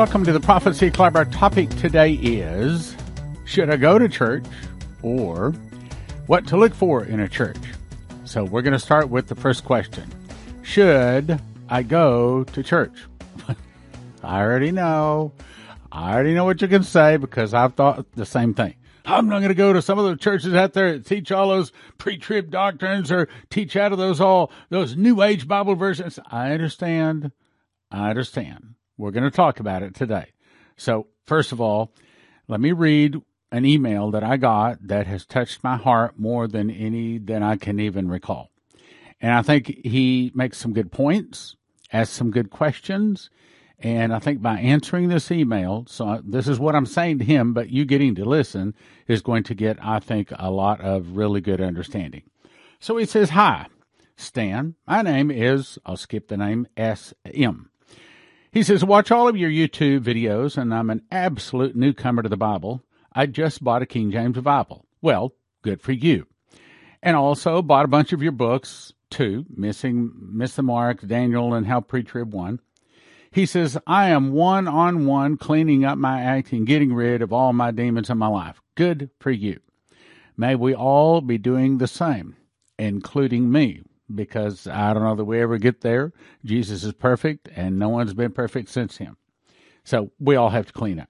Welcome to the Prophecy Club. Our topic today is Should I go to church or what to look for in a church? So we're going to start with the first question Should I go to church? I already know. I already know what you can say because I've thought the same thing. I'm not going to go to some of the churches out there that teach all those pre-trib doctrines or teach out of those all those new age Bible versions. I understand. I understand. We're going to talk about it today. So, first of all, let me read an email that I got that has touched my heart more than any that I can even recall. And I think he makes some good points, asks some good questions, and I think by answering this email, so this is what I'm saying to him, but you getting to listen is going to get, I think, a lot of really good understanding. So he says, Hi, Stan. My name is, I'll skip the name, S.M. He says, Watch all of your YouTube videos, and I'm an absolute newcomer to the Bible. I just bought a King James Bible. Well, good for you. And also bought a bunch of your books, too, Missing Miss the Mark, Daniel, and How Pre-Trib Won. He says, I am one on one cleaning up my act and getting rid of all my demons in my life. Good for you. May we all be doing the same, including me because I don't know that we ever get there. Jesus is perfect, and no one's been perfect since him. So we all have to clean up.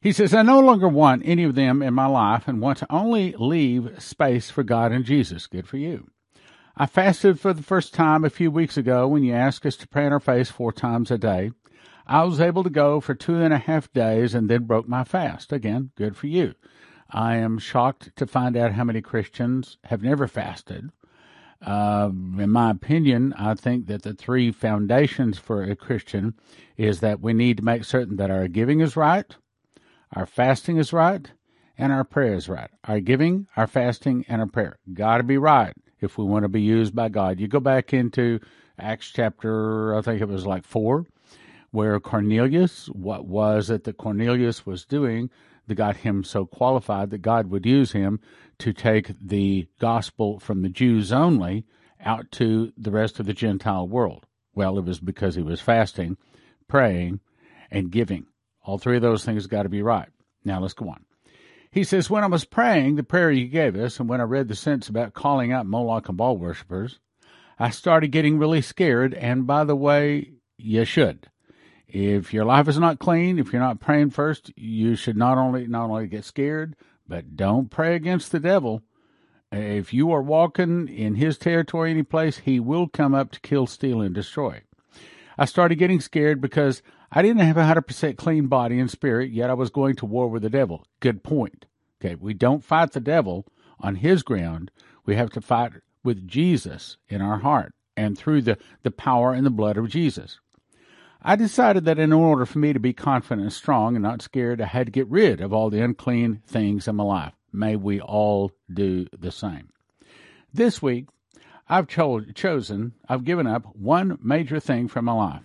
He says, I no longer want any of them in my life and want to only leave space for God and Jesus. Good for you. I fasted for the first time a few weeks ago when you asked us to pray on our face four times a day. I was able to go for two and a half days and then broke my fast. Again, good for you. I am shocked to find out how many Christians have never fasted uh, in my opinion, I think that the three foundations for a Christian is that we need to make certain that our giving is right, our fasting is right, and our prayer is right. Our giving, our fasting, and our prayer got to be right if we want to be used by God. You go back into Acts chapter, I think it was like four, where Cornelius, what was it that Cornelius was doing that got him so qualified that God would use him to take the gospel from the Jews only out to the rest of the Gentile world. Well, it was because he was fasting, praying, and giving. All three of those things got to be right. Now let's go on. He says, When I was praying the prayer you gave us, and when I read the sentence about calling out Moloch and Baal worshippers, I started getting really scared. And by the way, you should. If your life is not clean, if you're not praying first, you should not only not only get scared, but don't pray against the devil. If you are walking in his territory any place, he will come up to kill, steal, and destroy. I started getting scared because I didn't have a hundred percent clean body and spirit, yet I was going to war with the devil. Good point. Okay, we don't fight the devil on his ground. We have to fight with Jesus in our heart and through the, the power and the blood of Jesus. I decided that in order for me to be confident and strong and not scared, I had to get rid of all the unclean things in my life. May we all do the same. This week, I've cho- chosen, I've given up one major thing from my life.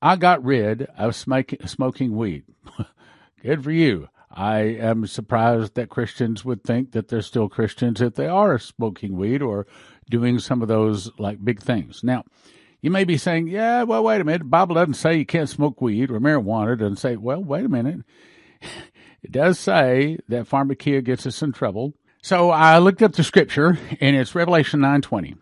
I got rid of smoking, smoking weed. Good for you. I am surprised that Christians would think that they're still Christians if they are smoking weed or doing some of those like big things. Now, you may be saying, yeah, well, wait a minute. Bible doesn't say you can't smoke weed or marijuana. It doesn't say, well, wait a minute. It does say that pharmakia gets us in trouble. So I looked up the scripture and it's Revelation 9:20.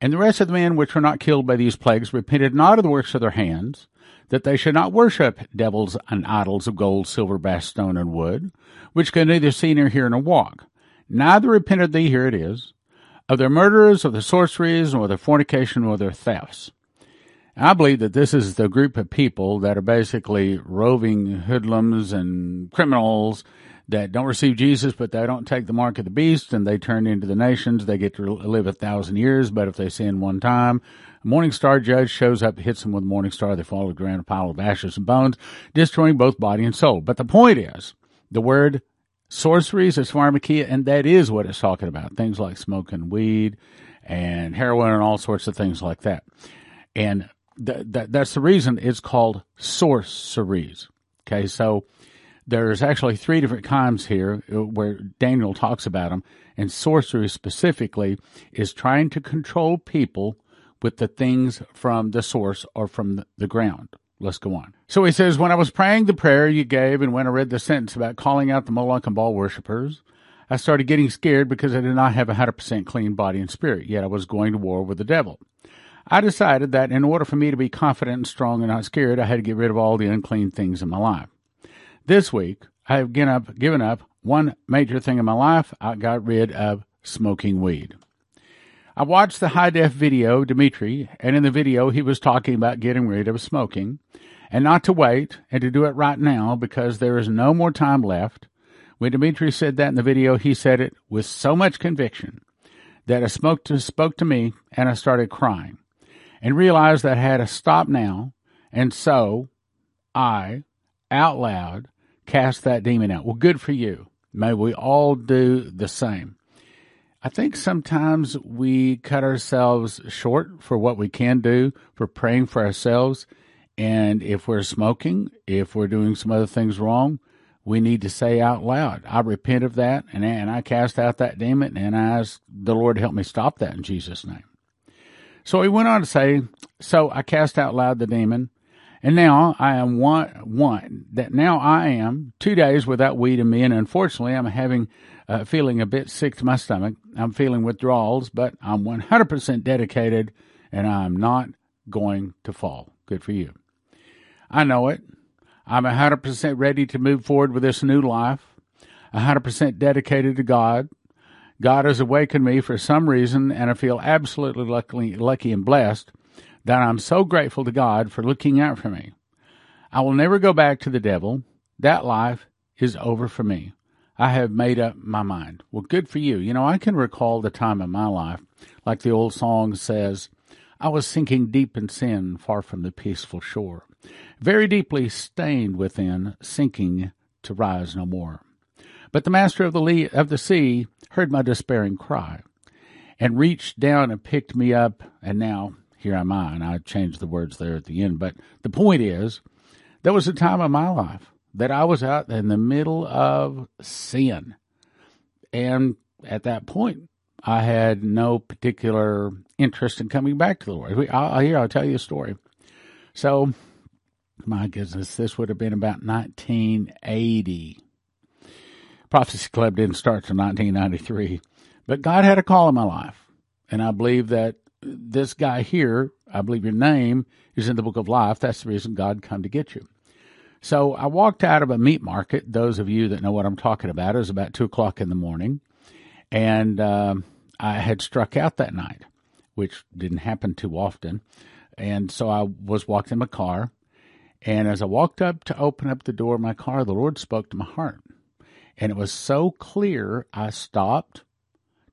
And the rest of the men which were not killed by these plagues repented not of the works of their hands, that they should not worship devils and idols of gold, silver, brass, stone, and wood, which can neither see nor hear nor walk. Neither repented they, here it is, of their murders, of their sorceries, or their fornication, or their thefts. I believe that this is the group of people that are basically roving hoodlums and criminals that don't receive Jesus, but they don't take the mark of the beast, and they turn into the nations. They get to live a thousand years, but if they sin one time, a morning star judge shows up, hits them with morning star. They fall to the ground, a pile of ashes and bones, destroying both body and soul. But the point is, the word sorceries is pharmakia, and that is what it's talking about. Things like smoking weed and heroin and all sorts of things like that. And th- that that's the reason it's called sorceries. Okay, so there's actually three different kinds here uh, where Daniel talks about them, and sorcery specifically is trying to control people with the things from the source or from the ground, let's go on. So he says, When I was praying the prayer you gave and when I read the sentence about calling out the Moloch and Baal worshippers, I started getting scared because I did not have a 100% clean body and spirit, yet I was going to war with the devil. I decided that in order for me to be confident and strong and not scared, I had to get rid of all the unclean things in my life. This week, I have given up, given up one major thing in my life. I got rid of smoking weed. I watched the high def video, Dimitri, and in the video he was talking about getting rid of smoking and not to wait and to do it right now because there is no more time left. When Dimitri said that in the video, he said it with so much conviction that I spoke to, spoke to me and I started crying and realized that I had to stop now. And so I, out loud, cast that demon out. Well, good for you. May we all do the same. I think sometimes we cut ourselves short for what we can do for praying for ourselves. And if we're smoking, if we're doing some other things wrong, we need to say out loud, I repent of that and, and I cast out that demon and I ask the Lord to help me stop that in Jesus' name. So he went on to say, So I cast out loud the demon, and now I am one, one, that now I am two days without weed in me, and unfortunately I'm having uh, feeling a bit sick to my stomach. I'm feeling withdrawals, but I'm 100% dedicated and I'm not going to fall. Good for you. I know it. I'm 100% ready to move forward with this new life, 100% dedicated to God. God has awakened me for some reason, and I feel absolutely lucky, lucky and blessed that I'm so grateful to God for looking out for me. I will never go back to the devil. That life is over for me. I have made up my mind. Well, good for you. You know, I can recall the time in my life, like the old song says, I was sinking deep in sin, far from the peaceful shore, very deeply stained within, sinking to rise no more. But the master of the, lee- of the sea heard my despairing cry and reached down and picked me up, and now here I am I. And I changed the words there at the end. But the point is, there was a time in my life that I was out in the middle of sin. And at that point, I had no particular interest in coming back to the Lord. I'll, here, I'll tell you a story. So, my goodness, this would have been about 1980. Prophecy Club didn't start till 1993. But God had a call in my life. And I believe that this guy here, I believe your name is in the book of life. That's the reason God come to get you. So I walked out of a meat market. Those of you that know what I'm talking about, it was about two o'clock in the morning, and uh, I had struck out that night, which didn't happen too often. And so I was walking in my car, and as I walked up to open up the door of my car, the Lord spoke to my heart, and it was so clear. I stopped,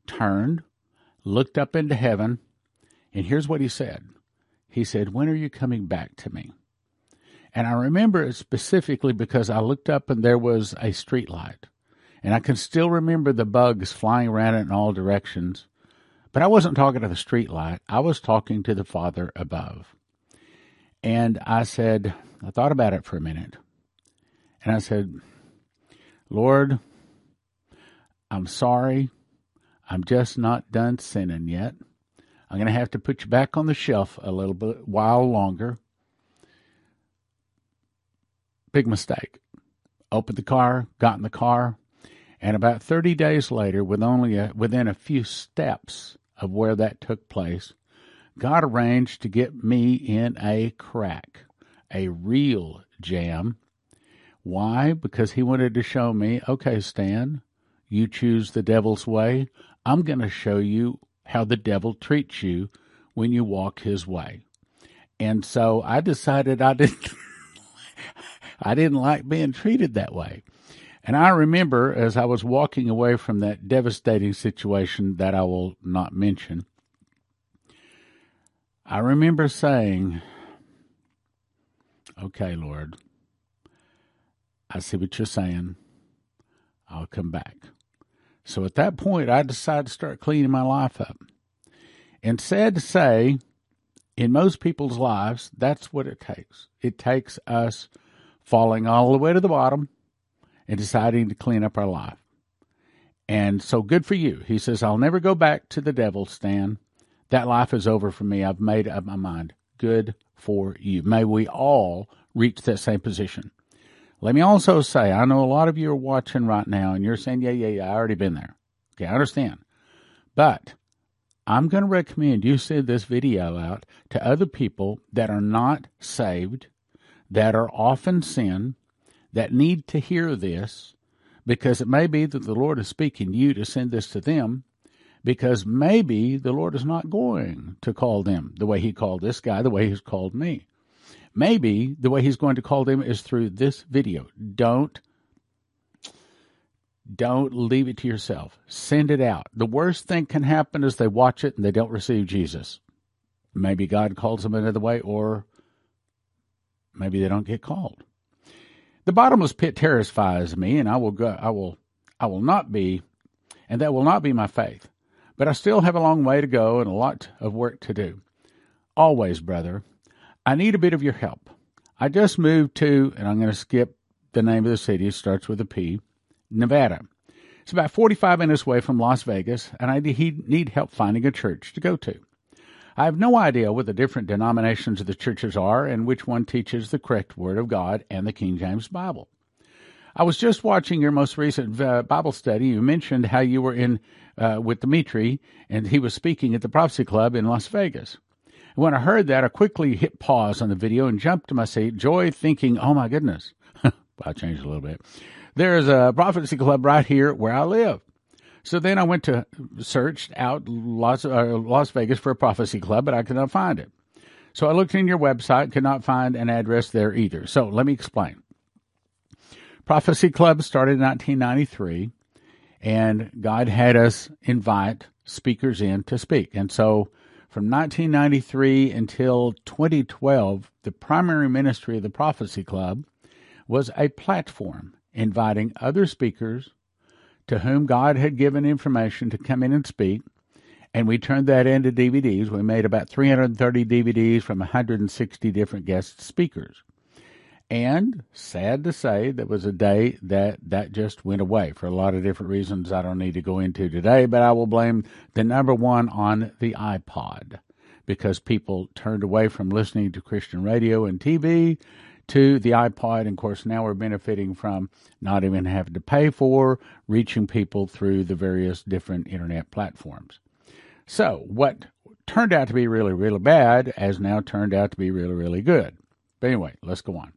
turned, looked up into heaven, and here's what He said. He said, "When are you coming back to me?" And I remember it specifically because I looked up and there was a street light. And I can still remember the bugs flying around it in all directions. But I wasn't talking to the street light. I was talking to the Father above. And I said, I thought about it for a minute. And I said, Lord, I'm sorry. I'm just not done sinning yet. I'm going to have to put you back on the shelf a little bit while longer big mistake. Opened the car, got in the car, and about 30 days later, with only a, within a few steps of where that took place, God arranged to get me in a crack, a real jam. Why? Because he wanted to show me, okay, Stan, you choose the devil's way. I'm going to show you how the devil treats you when you walk his way. And so I decided I didn't I didn't like being treated that way. And I remember as I was walking away from that devastating situation that I will not mention, I remember saying, Okay, Lord, I see what you're saying. I'll come back. So at that point, I decided to start cleaning my life up. And sad to say, in most people's lives, that's what it takes. It takes us falling all the way to the bottom and deciding to clean up our life. And so good for you. He says, I'll never go back to the devil, Stan. That life is over for me. I've made up my mind. Good for you. May we all reach that same position. Let me also say, I know a lot of you are watching right now and you're saying, yeah, yeah, yeah, I already been there. Okay, I understand. But I'm going to recommend you send this video out to other people that are not saved, that are often sin, that need to hear this, because it may be that the Lord is speaking to you to send this to them, because maybe the Lord is not going to call them the way He called this guy, the way He's called me. Maybe the way He's going to call them is through this video. Don't don't leave it to yourself. Send it out. The worst thing can happen is they watch it and they don't receive Jesus. Maybe God calls them another way, or maybe they don't get called. The bottomless pit terrifies me, and I will go. I will. I will not be, and that will not be my faith. But I still have a long way to go and a lot of work to do. Always, brother, I need a bit of your help. I just moved to, and I'm going to skip the name of the city. It starts with a P. Nevada. It's about 45 minutes away from Las Vegas, and I need help finding a church to go to. I have no idea what the different denominations of the churches are and which one teaches the correct Word of God and the King James Bible. I was just watching your most recent uh, Bible study. You mentioned how you were in uh, with Dimitri, and he was speaking at the Prophecy Club in Las Vegas. When I heard that, I quickly hit pause on the video and jumped to my seat, joy thinking, "Oh my goodness!" I changed a little bit. There's a prophecy club right here where I live. So then I went to search out Las, uh, Las Vegas for a prophecy club, but I could not find it. So I looked in your website, could not find an address there either. So let me explain. Prophecy Club started in 1993, and God had us invite speakers in to speak. And so from 1993 until 2012, the primary ministry of the Prophecy Club was a platform inviting other speakers to whom God had given information to come in and speak. And we turned that into DVDs. We made about 330 DVDs from 160 different guest speakers. And sad to say, there was a day that that just went away for a lot of different reasons I don't need to go into today, but I will blame the number one on the iPod because people turned away from listening to Christian radio and TV to the iPod. And of course, now we're benefiting from not even having to pay for reaching people through the various different internet platforms. So, what turned out to be really, really bad has now turned out to be really, really good. But anyway, let's go on.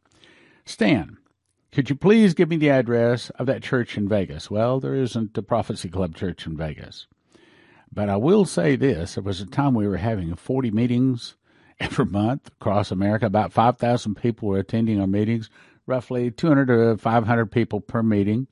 Stan, could you please give me the address of that church in Vegas? Well, there isn't a Prophecy Club church in Vegas. But I will say this there was a time we were having 40 meetings every month across America. About 5,000 people were attending our meetings, roughly 200 to 500 people per meeting.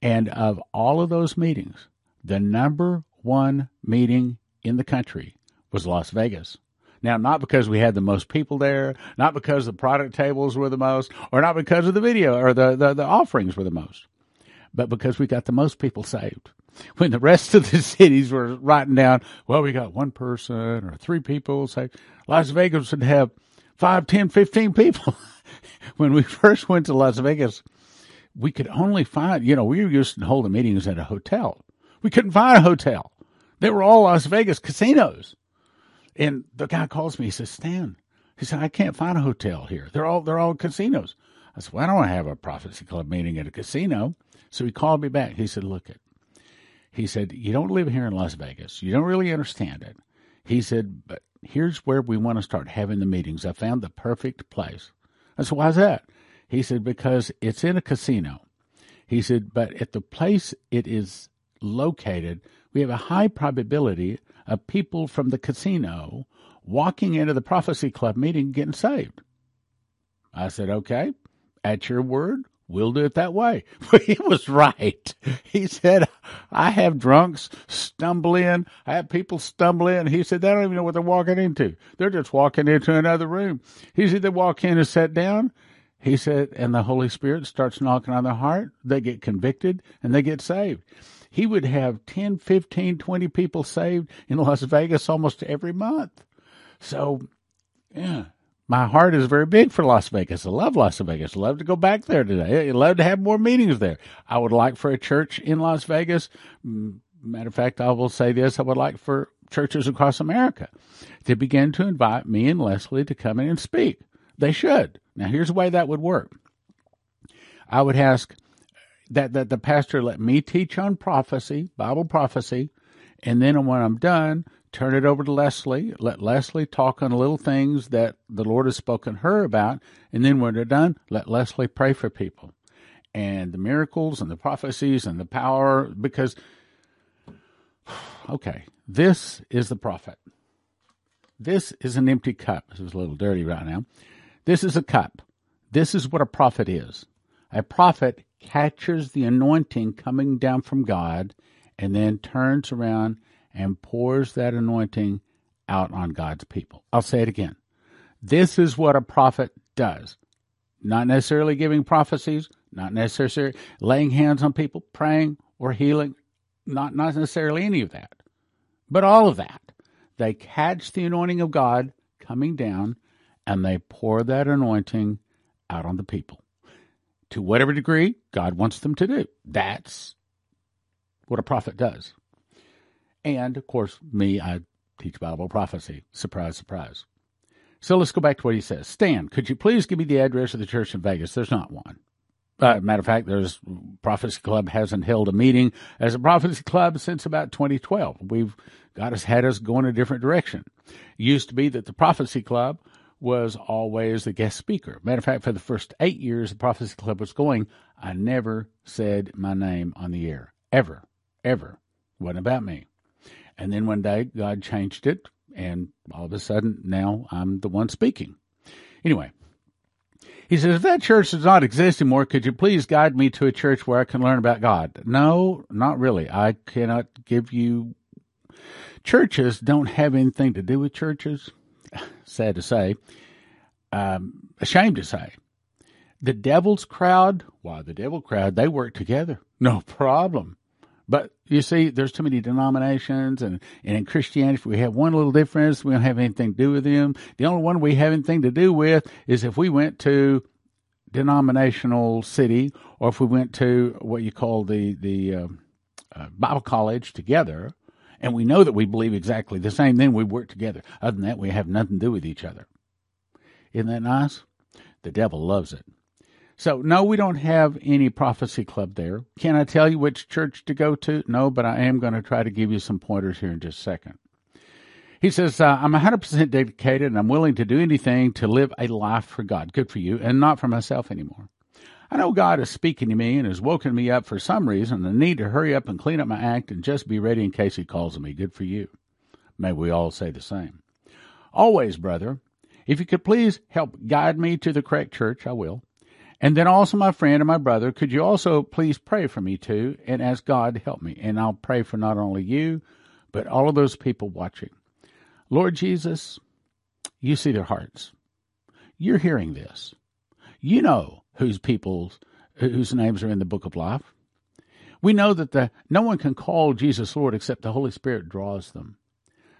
And of all of those meetings, the number one meeting in the country was Las Vegas. Now, not because we had the most people there, not because the product tables were the most, or not because of the video or the, the, the offerings were the most, but because we got the most people saved when the rest of the cities were writing down, well, we got one person or three people. Say Las Vegas would have five, ten, fifteen people. when we first went to Las Vegas, we could only find, you know, we were used to holding meetings at a hotel. We couldn't find a hotel. They were all Las Vegas casinos. And the guy calls me, he says, Stan, he said, I can't find a hotel here. They're all, they're all casinos. I said, "Why don't I have a prophecy club meeting at a casino. So he called me back. He said, look, it, he said, You don't live here in Las Vegas. You don't really understand it. He said, But here's where we want to start having the meetings. I found the perfect place. I said, Why's that? He said, Because it's in a casino. He said, But at the place it is located, we have a high probability of people from the casino walking into the Prophecy Club meeting getting saved. I said, Okay, at your word, We'll do it that way. he was right. He said, I have drunks stumble in. I have people stumble in. He said, they don't even know what they're walking into. They're just walking into another room. He said, they walk in and sit down. He said, and the Holy Spirit starts knocking on their heart. They get convicted and they get saved. He would have 10, 15, 20 people saved in Las Vegas almost every month. So, yeah, my heart is very big for Las Vegas. I love Las Vegas. I love to go back there today. I love to have more meetings there. I would like for a church in Las Vegas. Matter of fact, I will say this: I would like for churches across America to begin to invite me and Leslie to come in and speak. They should. Now, here's the way that would work. I would ask that, that the pastor let me teach on prophecy, Bible prophecy, and then when I'm done, turn it over to Leslie. Let Leslie talk on little things that the Lord has spoken her about, and then when they're done, let Leslie pray for people and the miracles and the prophecies and the power because okay, this is the prophet. This is an empty cup. This is a little dirty right now. This is a cup. This is what a prophet is. A prophet catches the anointing coming down from God and then turns around and pours that anointing out on God's people. I'll say it again. This is what a prophet does. Not necessarily giving prophecies, not necessarily laying hands on people, praying or healing, not, not necessarily any of that, but all of that. They catch the anointing of God coming down and they pour that anointing out on the people to whatever degree God wants them to do. That's what a prophet does. And of course, me, I teach Bible prophecy. Surprise, surprise. So let's go back to what he says. Stan, could you please give me the address of the church in Vegas? There's not one. Uh, matter of fact, there's Prophecy Club hasn't held a meeting as a Prophecy Club since about 2012. We've got us had us going a different direction. It used to be that the Prophecy Club was always the guest speaker. Matter of fact, for the first eight years the Prophecy Club was going, I never said my name on the air. Ever. Ever. Wasn't about me. And then one day God changed it, and all of a sudden now I'm the one speaking. Anyway, he says, if that church does not exist anymore, could you please guide me to a church where I can learn about God? No, not really. I cannot give you. Churches don't have anything to do with churches. Sad to say. Um, ashamed to say. The devil's crowd, why, the devil crowd, they work together. No problem. But you see, there's too many denominations, and, and in Christianity, if we have one little difference, we don't have anything to do with them. The only one we have anything to do with is if we went to denominational city, or if we went to what you call the the uh, uh, Bible college together, and we know that we believe exactly the same, then we work together. Other than that, we have nothing to do with each other. Isn't that nice? The devil loves it. So, no, we don't have any prophecy club there. Can I tell you which church to go to? No, but I am going to try to give you some pointers here in just a second. He says, uh, I'm 100% dedicated and I'm willing to do anything to live a life for God. Good for you, and not for myself anymore. I know God is speaking to me and has woken me up for some reason. I need to hurry up and clean up my act and just be ready in case He calls me. Good for you. May we all say the same. Always, brother, if you could please help guide me to the correct church, I will. And then also, my friend and my brother, could you also please pray for me too and ask God to help me? And I'll pray for not only you, but all of those people watching. Lord Jesus, you see their hearts. You're hearing this. You know whose people's whose names are in the book of life. We know that the no one can call Jesus Lord except the Holy Spirit draws them.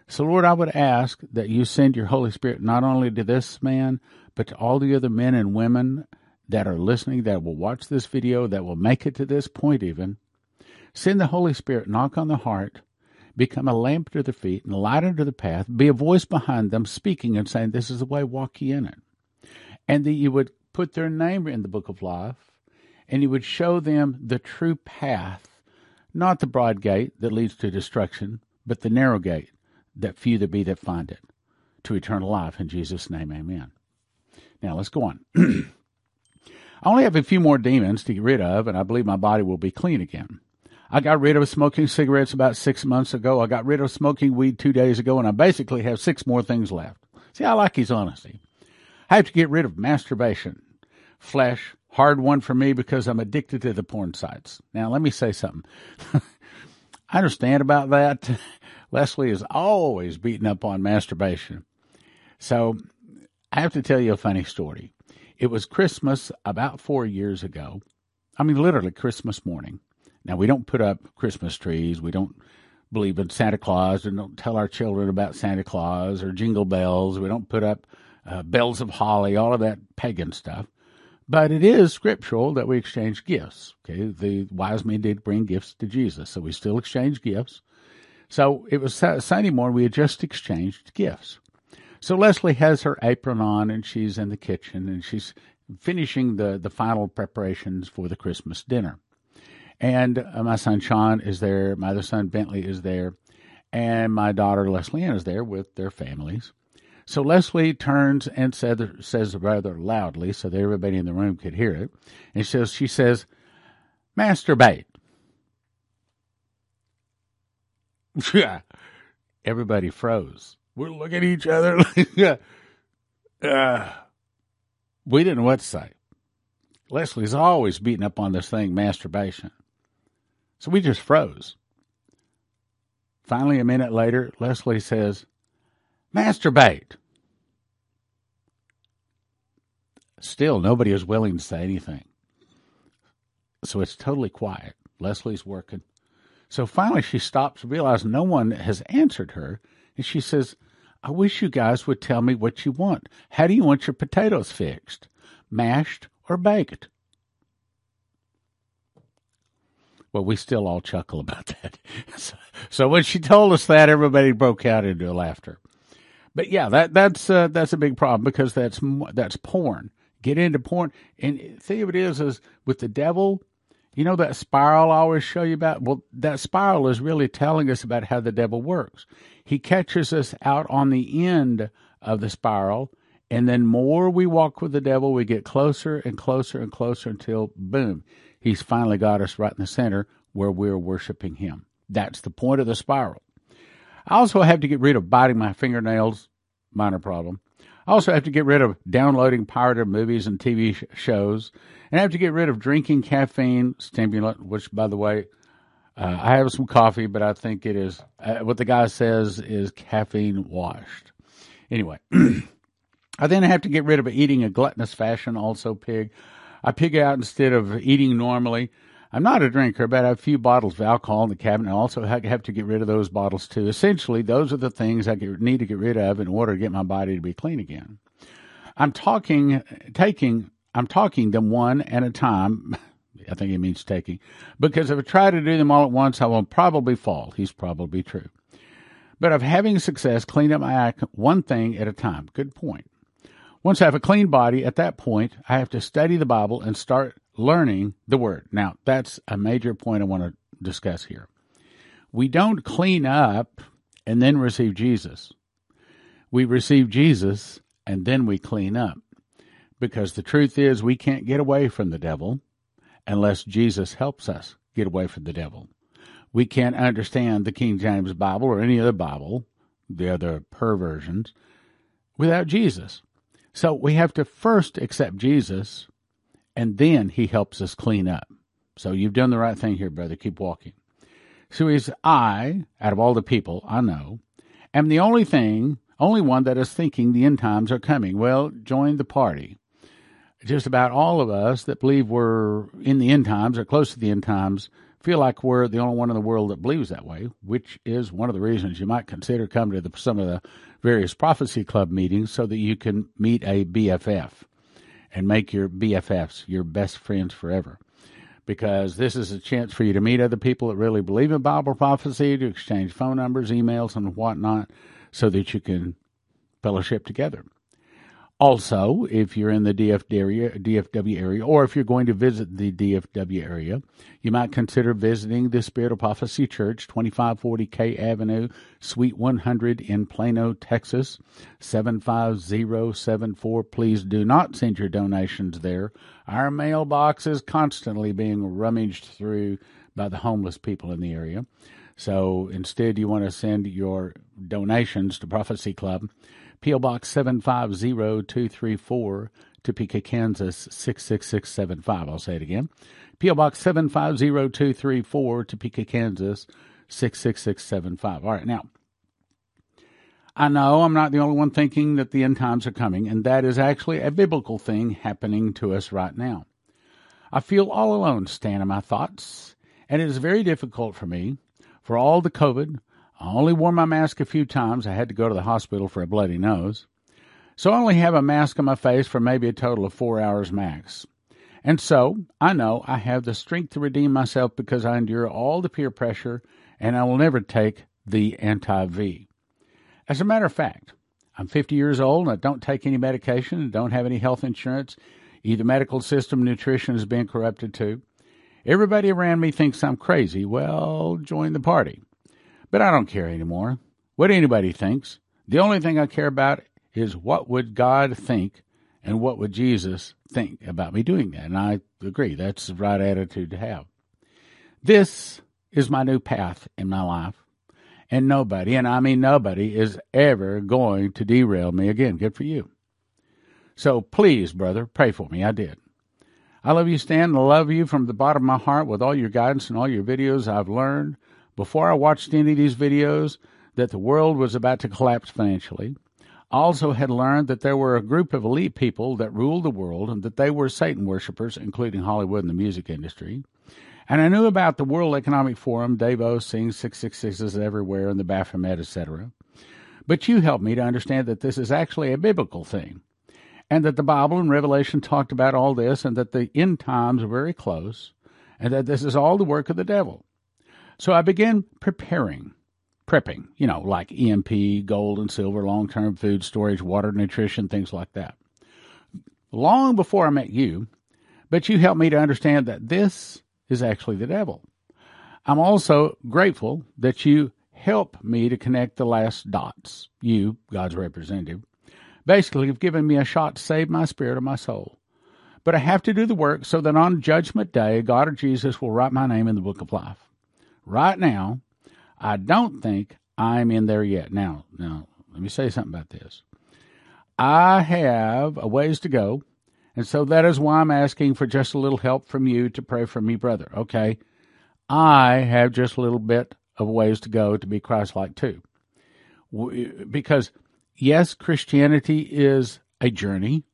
So Lord, I would ask that you send your Holy Spirit not only to this man, but to all the other men and women that are listening, that will watch this video, that will make it to this point even. Send the Holy Spirit, knock on the heart, become a lamp to their feet and a light unto the path, be a voice behind them speaking and saying, This is the way, walk ye in it. And that you would put their name in the book of life and he would show them the true path, not the broad gate that leads to destruction, but the narrow gate that few there be that find it to eternal life. In Jesus' name, amen. Now let's go on. I only have a few more demons to get rid of, and I believe my body will be clean again. I got rid of smoking cigarettes about six months ago. I got rid of smoking weed two days ago, and I basically have six more things left. See, I like his honesty. I have to get rid of masturbation. Flesh, hard one for me because I'm addicted to the porn sites. Now, let me say something. I understand about that. Leslie is always beating up on masturbation. So I have to tell you a funny story. It was Christmas about four years ago. I mean, literally Christmas morning. Now, we don't put up Christmas trees. We don't believe in Santa Claus and don't tell our children about Santa Claus or jingle bells. We don't put up uh, bells of holly, all of that pagan stuff. But it is scriptural that we exchange gifts. Okay, the wise men did bring gifts to Jesus, so we still exchange gifts. So it was Sunday morning. We had just exchanged gifts. So Leslie has her apron on and she's in the kitchen and she's finishing the, the final preparations for the Christmas dinner. And uh, my son Sean is there. My other son Bentley is there. And my daughter Leslie Ann is there with their families. So Leslie turns and said, says rather loudly so that everybody in the room could hear it. And says, she says, masturbate. Yeah. Everybody froze. We're looking at each other. uh, we didn't know what to say. Leslie's always beating up on this thing, masturbation. So we just froze. Finally, a minute later, Leslie says, Masturbate. Still, nobody is willing to say anything. So it's totally quiet. Leslie's working. So finally, she stops, realizes no one has answered her, and she says, I wish you guys would tell me what you want. How do you want your potatoes fixed? Mashed or baked? Well, we still all chuckle about that. so, so when she told us that, everybody broke out into laughter. But yeah, that that's uh, that's a big problem because that's that's porn. Get into porn, and thing of it is, is with the devil, you know that spiral I always show you about? Well, that spiral is really telling us about how the devil works. He catches us out on the end of the spiral, and then more we walk with the devil, we get closer and closer and closer until boom, he's finally got us right in the center where we're worshiping him. That's the point of the spiral. I also have to get rid of biting my fingernails, minor problem. I also have to get rid of downloading pirated movies and TV sh- shows and I have to get rid of drinking caffeine stimulant, which, by the way, uh, I have some coffee, but I think it is uh, what the guy says is caffeine washed. Anyway, I then have to get rid of eating a gluttonous fashion, also pig. I pig out instead of eating normally. I'm not a drinker, but I have a few bottles of alcohol in the cabinet. I also have to get rid of those bottles too. Essentially, those are the things I need to get rid of in order to get my body to be clean again. I'm talking, taking I'm talking them one at a time. I think he means taking. Because if I try to do them all at once, I will probably fall. He's probably true. But of having success, clean up my act one thing at a time. Good point. Once I have a clean body, at that point, I have to study the Bible and start learning the Word. Now, that's a major point I want to discuss here. We don't clean up and then receive Jesus. We receive Jesus and then we clean up. Because the truth is, we can't get away from the devil unless Jesus helps us get away from the devil. We can't understand the King James Bible or any other Bible, the other perversions, without Jesus. So we have to first accept Jesus, and then he helps us clean up. So you've done the right thing here, brother. Keep walking. So he's I, out of all the people I know, am the only thing, only one that is thinking the end times are coming. Well, join the party just about all of us that believe we're in the end times or close to the end times feel like we're the only one in the world that believes that way, which is one of the reasons you might consider coming to the, some of the various prophecy club meetings so that you can meet a BFF and make your BFFs your best friends forever. Because this is a chance for you to meet other people that really believe in Bible prophecy, to exchange phone numbers, emails, and whatnot, so that you can fellowship together. Also, if you're in the DFW area, DFW area, or if you're going to visit the DFW area, you might consider visiting the Spirit of Prophecy Church, 2540 K Avenue, Suite 100 in Plano, Texas, 75074. Please do not send your donations there. Our mailbox is constantly being rummaged through by the homeless people in the area. So instead, you want to send your donations to Prophecy Club. P.O. Box 750234, Topeka, Kansas 66675. I'll say it again. P.O. Box 750234, Topeka, Kansas 66675. All right, now, I know I'm not the only one thinking that the end times are coming, and that is actually a biblical thing happening to us right now. I feel all alone, Stan, in my thoughts, and it is very difficult for me, for all the COVID, I only wore my mask a few times. I had to go to the hospital for a bloody nose. So I only have a mask on my face for maybe a total of four hours max. And so I know I have the strength to redeem myself because I endure all the peer pressure and I will never take the anti V. As a matter of fact, I'm 50 years old and I don't take any medication and don't have any health insurance. Either medical system, nutrition has been corrupted too. Everybody around me thinks I'm crazy. Well, join the party. But I don't care anymore what anybody thinks. The only thing I care about is what would God think and what would Jesus think about me doing that. And I agree, that's the right attitude to have. This is my new path in my life. And nobody, and I mean nobody, is ever going to derail me again. Good for you. So please, brother, pray for me. I did. I love you, Stan. I love you from the bottom of my heart with all your guidance and all your videos. I've learned before I watched any of these videos that the world was about to collapse financially. I also had learned that there were a group of elite people that ruled the world and that they were Satan worshippers, including Hollywood and the music industry. And I knew about the World Economic Forum, Davos, seeing 666s everywhere, and the Baphomet, etc. But you helped me to understand that this is actually a biblical thing, and that the Bible and Revelation talked about all this, and that the end times are very close, and that this is all the work of the devil. So I began preparing prepping, you know, like EMP, gold and silver, long term food storage, water, nutrition, things like that. Long before I met you, but you helped me to understand that this is actually the devil. I'm also grateful that you help me to connect the last dots. You, God's representative, basically have given me a shot to save my spirit or my soul. But I have to do the work so that on Judgment Day, God or Jesus will write my name in the book of life. Right now, I don't think I'm in there yet. Now, now, let me say something about this. I have a ways to go, and so that is why I'm asking for just a little help from you to pray for me, brother. Okay? I have just a little bit of ways to go to be Christ like too. Because, yes, Christianity is a journey.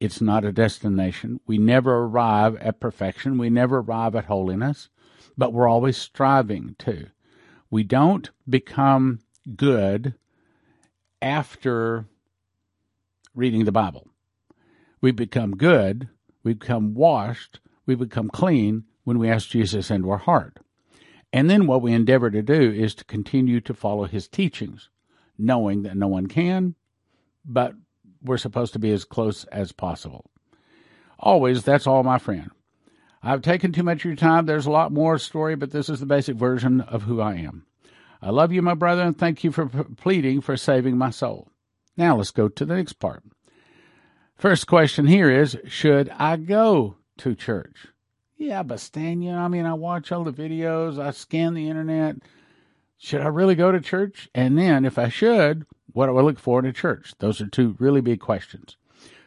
It's not a destination. We never arrive at perfection. We never arrive at holiness, but we're always striving to. We don't become good after reading the Bible. We become good, we become washed, we become clean when we ask Jesus into our heart. And then what we endeavor to do is to continue to follow his teachings, knowing that no one can, but we're supposed to be as close as possible. Always, that's all, my friend. I've taken too much of your time. There's a lot more story, but this is the basic version of who I am. I love you, my brother, and thank you for pleading for saving my soul. Now let's go to the next part. First question here is Should I go to church? Yeah, but Stan, you know, I mean, I watch all the videos, I scan the internet. Should I really go to church? And then, if I should, what do I look for in a church? Those are two really big questions.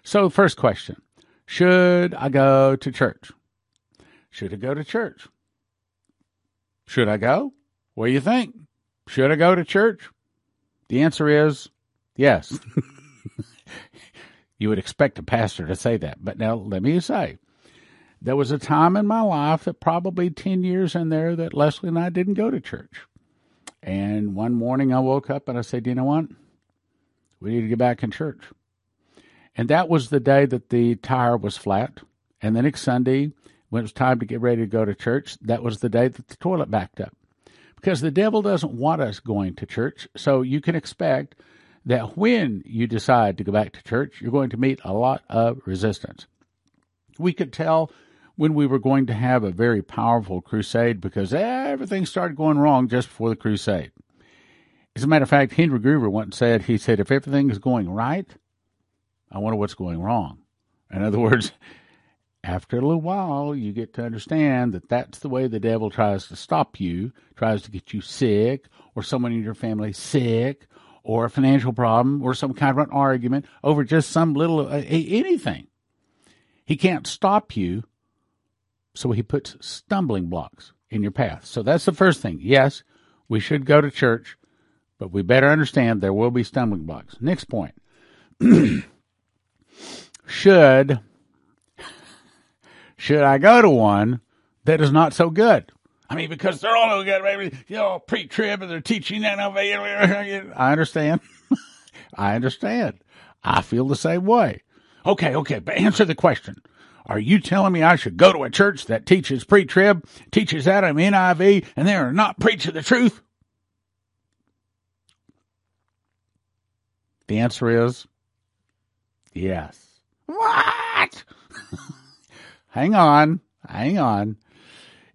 So, first question Should I go to church? Should I go to church? Should I go? What do you think? Should I go to church? The answer is yes. you would expect a pastor to say that. But now let me say, there was a time in my life that probably 10 years in there that Leslie and I didn't go to church. And one morning I woke up and I said, you know what? We need to get back in church. And that was the day that the tire was flat. And the next Sunday, when it was time to get ready to go to church, that was the day that the toilet backed up. Because the devil doesn't want us going to church, so you can expect that when you decide to go back to church, you're going to meet a lot of resistance. We could tell when we were going to have a very powerful crusade because everything started going wrong just before the crusade. As a matter of fact, Henry Gruver once said, he said, if everything is going right, I wonder what's going wrong. In other words, after a little while, you get to understand that that's the way the devil tries to stop you, tries to get you sick, or someone in your family sick, or a financial problem, or some kind of an argument over just some little uh, anything. He can't stop you, so he puts stumbling blocks in your path. So that's the first thing. Yes, we should go to church, but we better understand there will be stumbling blocks. Next point. should should I go to one that is not so good? I mean, because they're all so good, baby. You know, pre-trib and they're teaching that. I understand. I understand. I feel the same way. Okay, okay, but answer the question. Are you telling me I should go to a church that teaches pre-trib, teaches that I'm NIV, and they are not preaching the truth? The answer is yes. What? Hang on, hang on.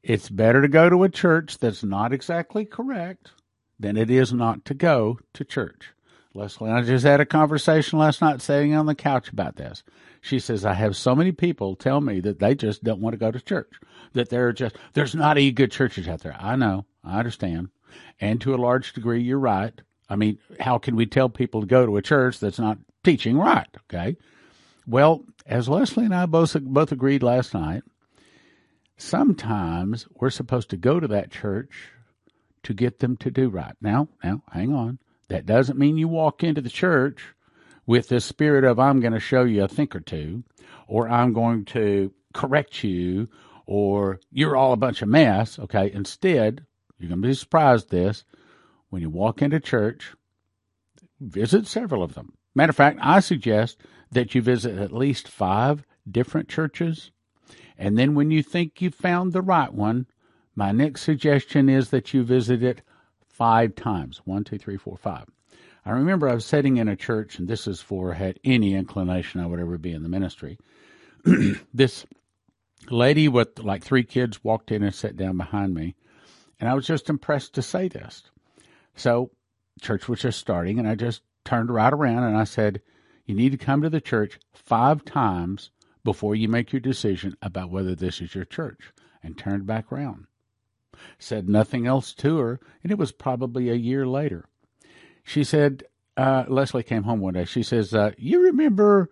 It's better to go to a church that's not exactly correct than it is not to go to church. Leslie and I just had a conversation last night sitting on the couch about this. She says, I have so many people tell me that they just don't want to go to church, that they're just, there's not any good churches out there. I know, I understand. And to a large degree, you're right. I mean, how can we tell people to go to a church that's not teaching right? Okay. Well, as Leslie and I both, both agreed last night, sometimes we're supposed to go to that church to get them to do right. Now, now, hang on. That doesn't mean you walk into the church with the spirit of, I'm going to show you a thing or two, or I'm going to correct you, or you're all a bunch of mess. Okay. Instead, you're going to be surprised this. When you walk into church, visit several of them. Matter of fact, I suggest that you visit at least five different churches. And then when you think you've found the right one, my next suggestion is that you visit it five times. One, two, three, four, five. I remember I was sitting in a church, and this is for had any inclination I would ever be in the ministry. this lady with like three kids walked in and sat down behind me, and I was just impressed to say this. So, church was just starting, and I just turned right around and I said, You need to come to the church five times before you make your decision about whether this is your church, and turned back around said nothing else to her, and it was probably a year later. She said, uh, Leslie came home one day. She says, uh, You remember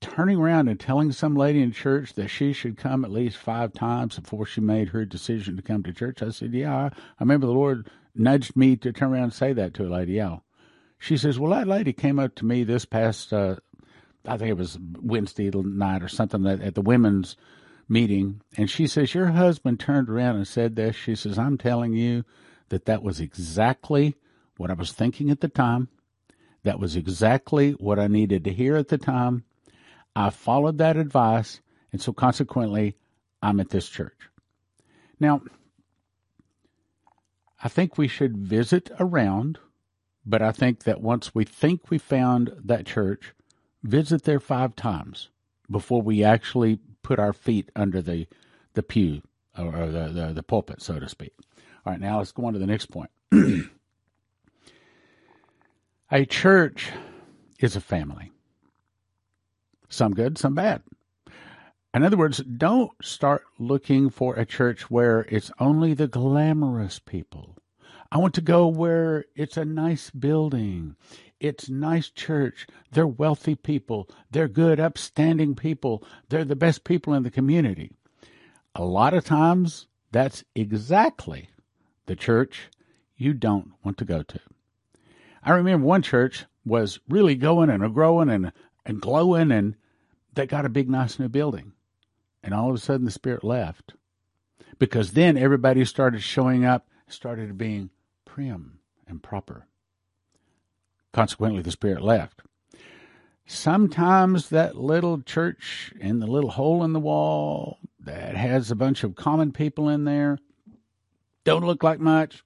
turning around and telling some lady in church that she should come at least five times before she made her decision to come to church? I said, Yeah, I, I remember the Lord nudged me to turn around and say that to a lady. Yeah. She says, Well, that lady came up to me this past, uh, I think it was Wednesday night or something at the women's meeting, and she says, Your husband turned around and said this. She says, I'm telling you that that was exactly what I was thinking at the time. That was exactly what I needed to hear at the time. I followed that advice, and so consequently, I'm at this church. Now, I think we should visit around, but I think that once we think we found that church, visit there five times before we actually put our feet under the the pew or, the, the, the pulpit, so to speak. All right, now let's go on to the next point. a church is a family. Some good, some bad. In other words, don't start looking for a church where it's only the glamorous people. I want to go where it's a nice building. It's nice church. They're wealthy people. They're good, upstanding people. They're the best people in the community. A lot of times, that's exactly the church you don't want to go to. I remember one church was really going and growing and, and glowing, and they got a big, nice new building. And all of a sudden, the Spirit left because then everybody started showing up, started being prim and proper. Consequently, the Spirit left. Sometimes that little church in the little hole in the wall that has a bunch of common people in there don't look like much.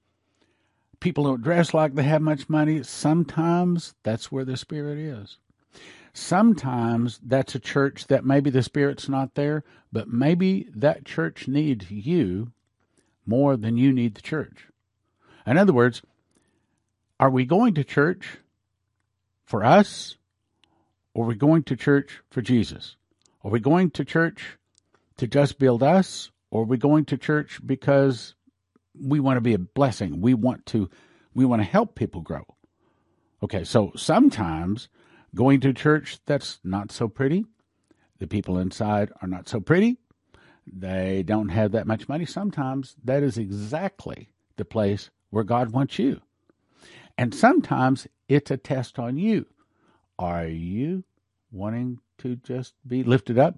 People don't dress like they have much money. Sometimes that's where the Spirit is. Sometimes that's a church that maybe the Spirit's not there, but maybe that church needs you more than you need the church. In other words, are we going to church for us, or are we going to church for Jesus? Are we going to church to just build us, or are we going to church because we want to be a blessing? We want to we want to help people grow. Okay, so sometimes going to church that's not so pretty, the people inside are not so pretty, they don't have that much money. Sometimes that is exactly the place where God wants you. And sometimes it's a test on you. Are you wanting to just be lifted up?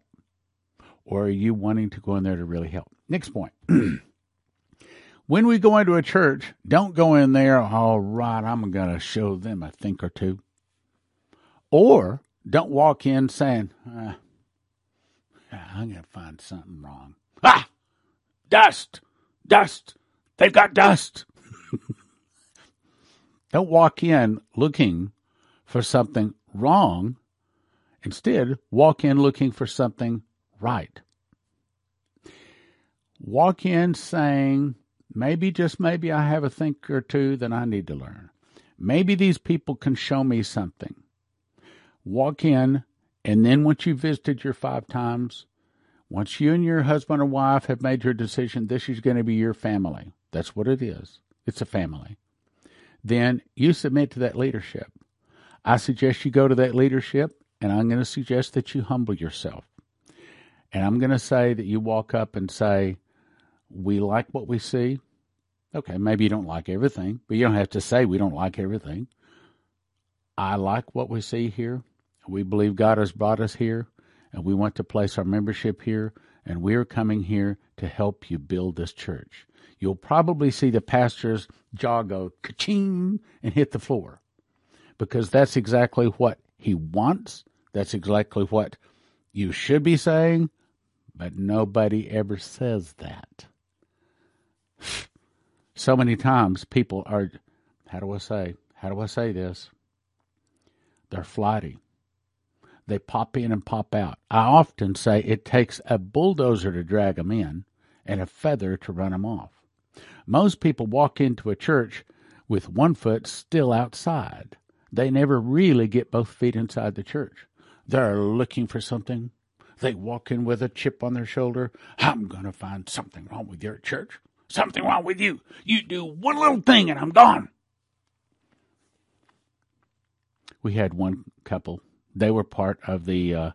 Or are you wanting to go in there to really help? Next point. when we go into a church, don't go in there, all right, I'm going to show them a think or two. Or don't walk in saying, ah, I'm going to find something wrong. Ah! Dust! Dust! They've got dust! Don't walk in looking for something wrong. Instead, walk in looking for something right. Walk in saying, maybe, just maybe, I have a thing or two that I need to learn. Maybe these people can show me something. Walk in, and then once you've visited your five times, once you and your husband or wife have made your decision, this is going to be your family. That's what it is. It's a family. Then you submit to that leadership. I suggest you go to that leadership, and I'm going to suggest that you humble yourself. And I'm going to say that you walk up and say, We like what we see. Okay, maybe you don't like everything, but you don't have to say we don't like everything. I like what we see here. We believe God has brought us here, and we want to place our membership here, and we're coming here to help you build this church. You'll probably see the pastor's jaw go ka-ching and hit the floor because that's exactly what he wants. That's exactly what you should be saying, but nobody ever says that. So many times people are, how do I say, how do I say this? They're flighty. They pop in and pop out. I often say it takes a bulldozer to drag them in and a feather to run them off. Most people walk into a church with one foot still outside. They never really get both feet inside the church. They're looking for something. They walk in with a chip on their shoulder. I'm going to find something wrong with your church. Something wrong with you. You do one little thing and I'm gone. We had one couple. They were part of the uh,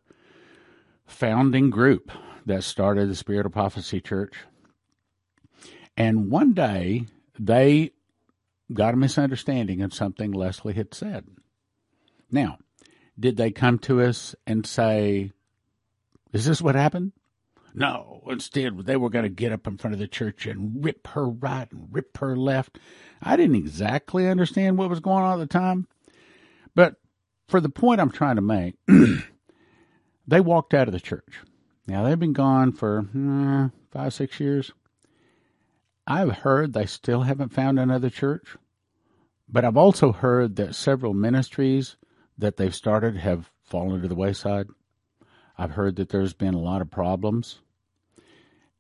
founding group that started the Spirit of Prophecy Church. And one day they got a misunderstanding of something Leslie had said. Now, did they come to us and say, Is this what happened? No, instead, they were going to get up in front of the church and rip her right and rip her left. I didn't exactly understand what was going on at the time, but for the point I'm trying to make, they walked out of the church. Now, they've been gone for uh, five, six years. I've heard they still haven't found another church, but I've also heard that several ministries that they've started have fallen to the wayside. I've heard that there's been a lot of problems.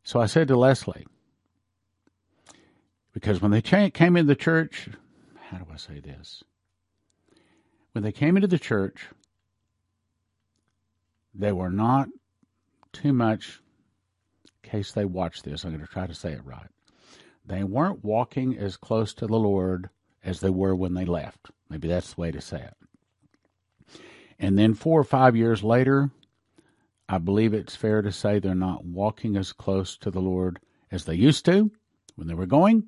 So I said to Leslie, because when they came into the church, how do I say this? When they came into the church, they were not too much, in case they watch this, I'm going to try to say it right. They weren't walking as close to the Lord as they were when they left. Maybe that's the way to say it. And then four or five years later, I believe it's fair to say they're not walking as close to the Lord as they used to when they were going.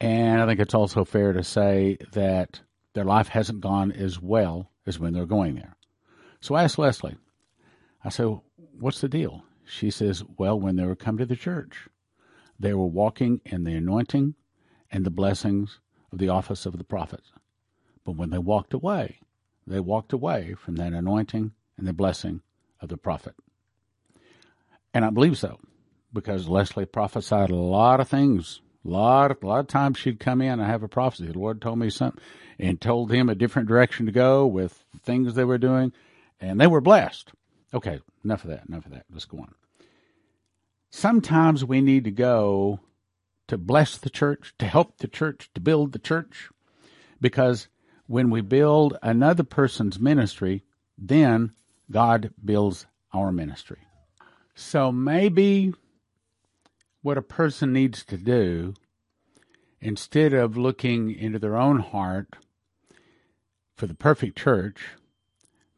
And I think it's also fair to say that their life hasn't gone as well as when they're going there. So I asked Leslie, I said, What's the deal? She says, Well, when they were coming to the church, they were walking in the anointing and the blessings of the office of the prophet. But when they walked away, they walked away from that anointing and the blessing of the prophet. And I believe so, because Leslie prophesied a lot of things. A lot a lot of times she'd come in and have a prophecy. The Lord told me something and told him a different direction to go with things they were doing, and they were blessed. Okay, enough of that, enough of that. Let's go on. Sometimes we need to go to bless the church, to help the church, to build the church, because when we build another person's ministry, then God builds our ministry. So maybe what a person needs to do, instead of looking into their own heart for the perfect church,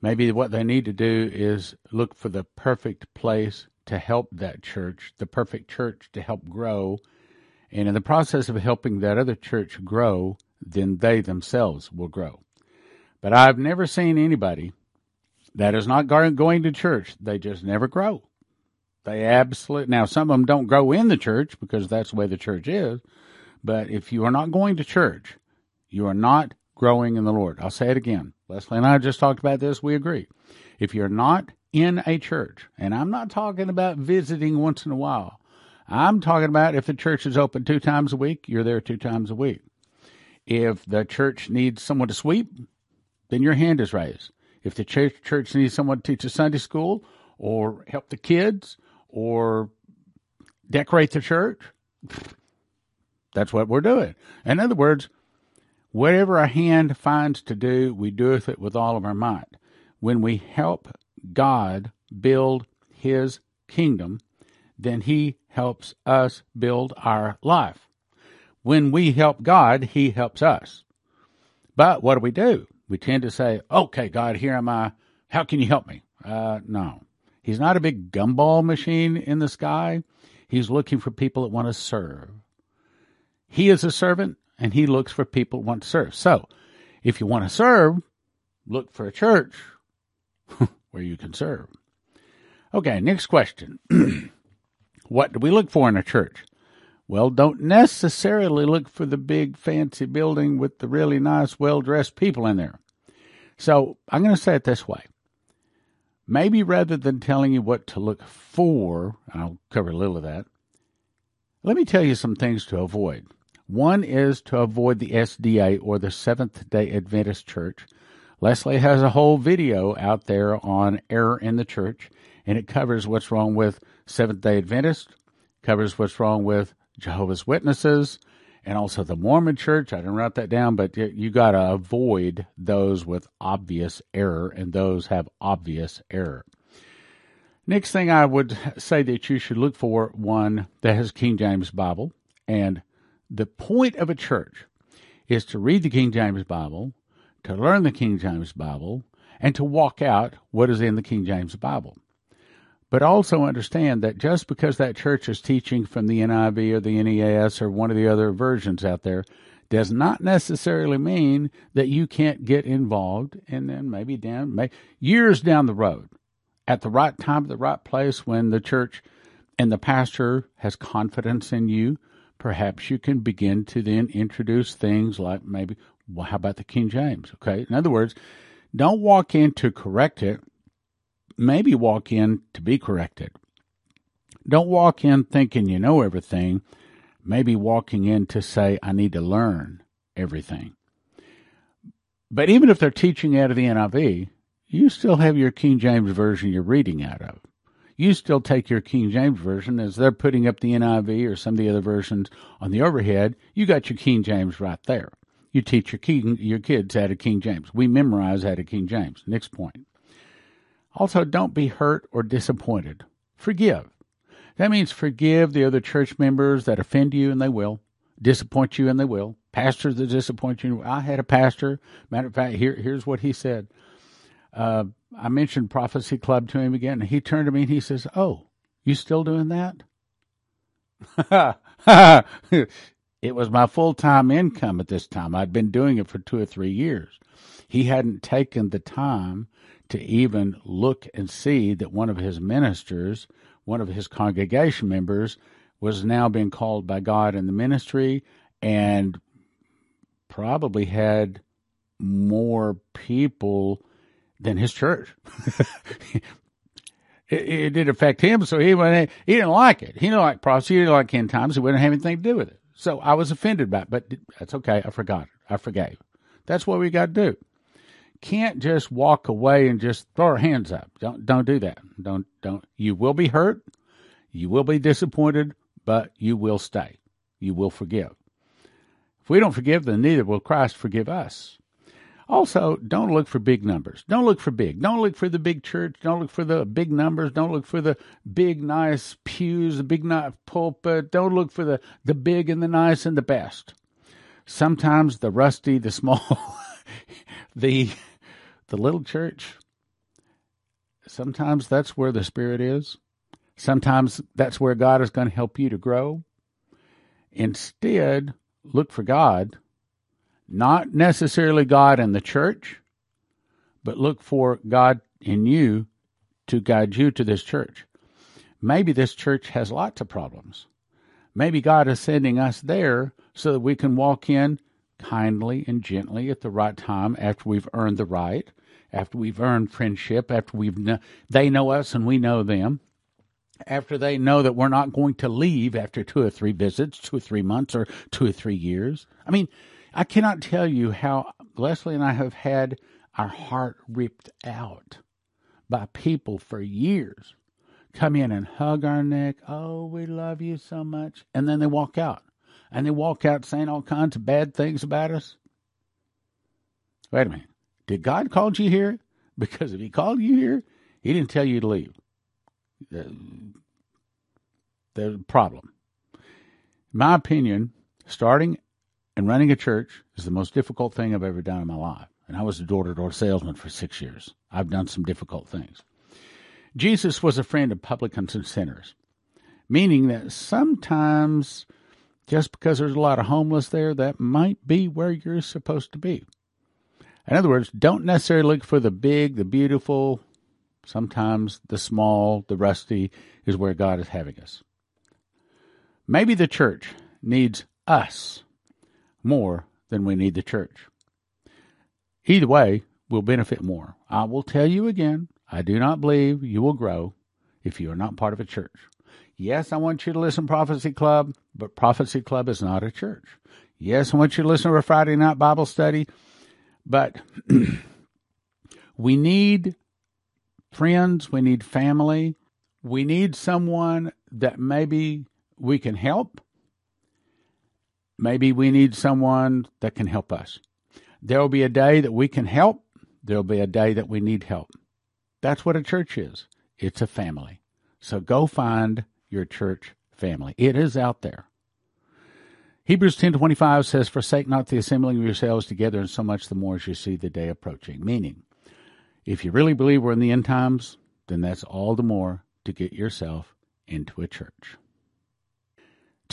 maybe what they need to do is look for the perfect place to help that church, the perfect church to help grow. And in the process of helping that other church grow, then they themselves will grow. But I've never seen anybody that is not going to church. They just never grow. They absolutely now some of them don't grow in the church because that's the way the church is. But if you are not going to church, you are not growing in the Lord. I'll say it again. Leslie and I just talked about this. We agree. If you're not in a church, and I'm not talking about visiting once in a while. I'm talking about if the church is open two times a week, you're there two times a week. If the church needs someone to sweep, then your hand is raised. If the church, church needs someone to teach a Sunday school or help the kids or decorate the church, that's what we're doing. In other words, whatever a hand finds to do, we do it with all of our might. When we help God build his kingdom, then he helps us build our life. When we help God, he helps us. But what do we do? We tend to say, okay, God, here am I. How can you help me? Uh, no. He's not a big gumball machine in the sky. He's looking for people that want to serve. He is a servant and he looks for people that want to serve. So if you want to serve, look for a church where you can serve. Okay, next question. what do we look for in a church? Well, don't necessarily look for the big fancy building with the really nice, well dressed people in there. So I'm going to say it this way. Maybe rather than telling you what to look for, I'll cover a little of that, let me tell you some things to avoid. One is to avoid the SDA or the Seventh day Adventist Church. Leslie has a whole video out there on error in the church, and it covers what's wrong with Seventh day Adventists, covers what's wrong with Jehovah's Witnesses, and also the Mormon Church. I didn't write that down, but you got to avoid those with obvious error, and those have obvious error. Next thing I would say that you should look for one that has King James Bible, and the point of a church is to read the King James Bible, to learn the King James Bible, and to walk out what is in the King James Bible. But also understand that just because that church is teaching from the NIV or the NES or one of the other versions out there does not necessarily mean that you can't get involved and then maybe down may, years down the road at the right time the right place when the church and the pastor has confidence in you perhaps you can begin to then introduce things like maybe well, how about the king james okay in other words don't walk in to correct it maybe walk in to be corrected. Don't walk in thinking you know everything, maybe walking in to say, I need to learn everything. But even if they're teaching out of the NIV, you still have your King James Version you're reading out of. You still take your King James Version as they're putting up the NIV or some of the other versions on the overhead. You got your King James right there. You teach your king, your kids out of King James. We memorize out of King James. Next point. Also, don't be hurt or disappointed. Forgive. That means forgive the other church members that offend you, and they will. Disappoint you, and they will. Pastors that disappoint you. I had a pastor. Matter of fact, here, here's what he said. Uh, I mentioned Prophecy Club to him again, he turned to me and he says, Oh, you still doing that? it was my full time income at this time. I'd been doing it for two or three years. He hadn't taken the time to even look and see that one of his ministers, one of his congregation members, was now being called by God in the ministry and probably had more people than his church. it, it, did affect him, so he went, he didn't like it. He didn't like prophecy. He didn't like end times. He wouldn't have anything to do with it. So I was offended by it, but that's okay. I forgot. I forgave. That's what we got to do can't just walk away and just throw our hands up. Don't don't do that. Don't don't. You will be hurt. You will be disappointed, but you will stay. You will forgive. If we don't forgive, then neither will Christ forgive us. Also, don't look for big numbers. Don't look for big. Don't look for the big church. Don't look for the big numbers. Don't look for the big, nice pews, the big, nice pulpit. Don't look for the, the big and the nice and the best. Sometimes the rusty, the small, the the little church, sometimes that's where the Spirit is. Sometimes that's where God is going to help you to grow. Instead, look for God, not necessarily God and the church, but look for God in you to guide you to this church. Maybe this church has lots of problems. Maybe God is sending us there so that we can walk in kindly and gently at the right time after we've earned the right, after we've earned friendship, after we've kn- they know us and we know them, after they know that we're not going to leave after two or three visits, two or three months, or two or three years. I mean, I cannot tell you how Leslie and I have had our heart ripped out by people for years come in and hug our neck. Oh, we love you so much. And then they walk out. And they walk out saying all kinds of bad things about us. Wait a minute. Did God call you here? Because if He called you here, He didn't tell you to leave. There's a problem. In my opinion, starting and running a church is the most difficult thing I've ever done in my life. And I was a door to door salesman for six years. I've done some difficult things. Jesus was a friend of publicans and sinners, meaning that sometimes just because there's a lot of homeless there, that might be where you're supposed to be. In other words, don't necessarily look for the big, the beautiful. Sometimes the small, the rusty is where God is having us. Maybe the church needs us more than we need the church. Either way, we'll benefit more. I will tell you again, I do not believe you will grow if you are not part of a church. Yes, I want you to listen to Prophecy Club, but Prophecy Club is not a church. Yes, I want you to listen to a Friday night Bible study, but we need friends, we need family, we need someone that maybe we can help. Maybe we need someone that can help us. There will be a day that we can help, there will be a day that we need help. That's what a church is it's a family. So go find your church family. It is out there. Hebrews 10:25 says forsake not the assembling of yourselves together and so much the more as you see the day approaching. Meaning, if you really believe we're in the end times, then that's all the more to get yourself into a church.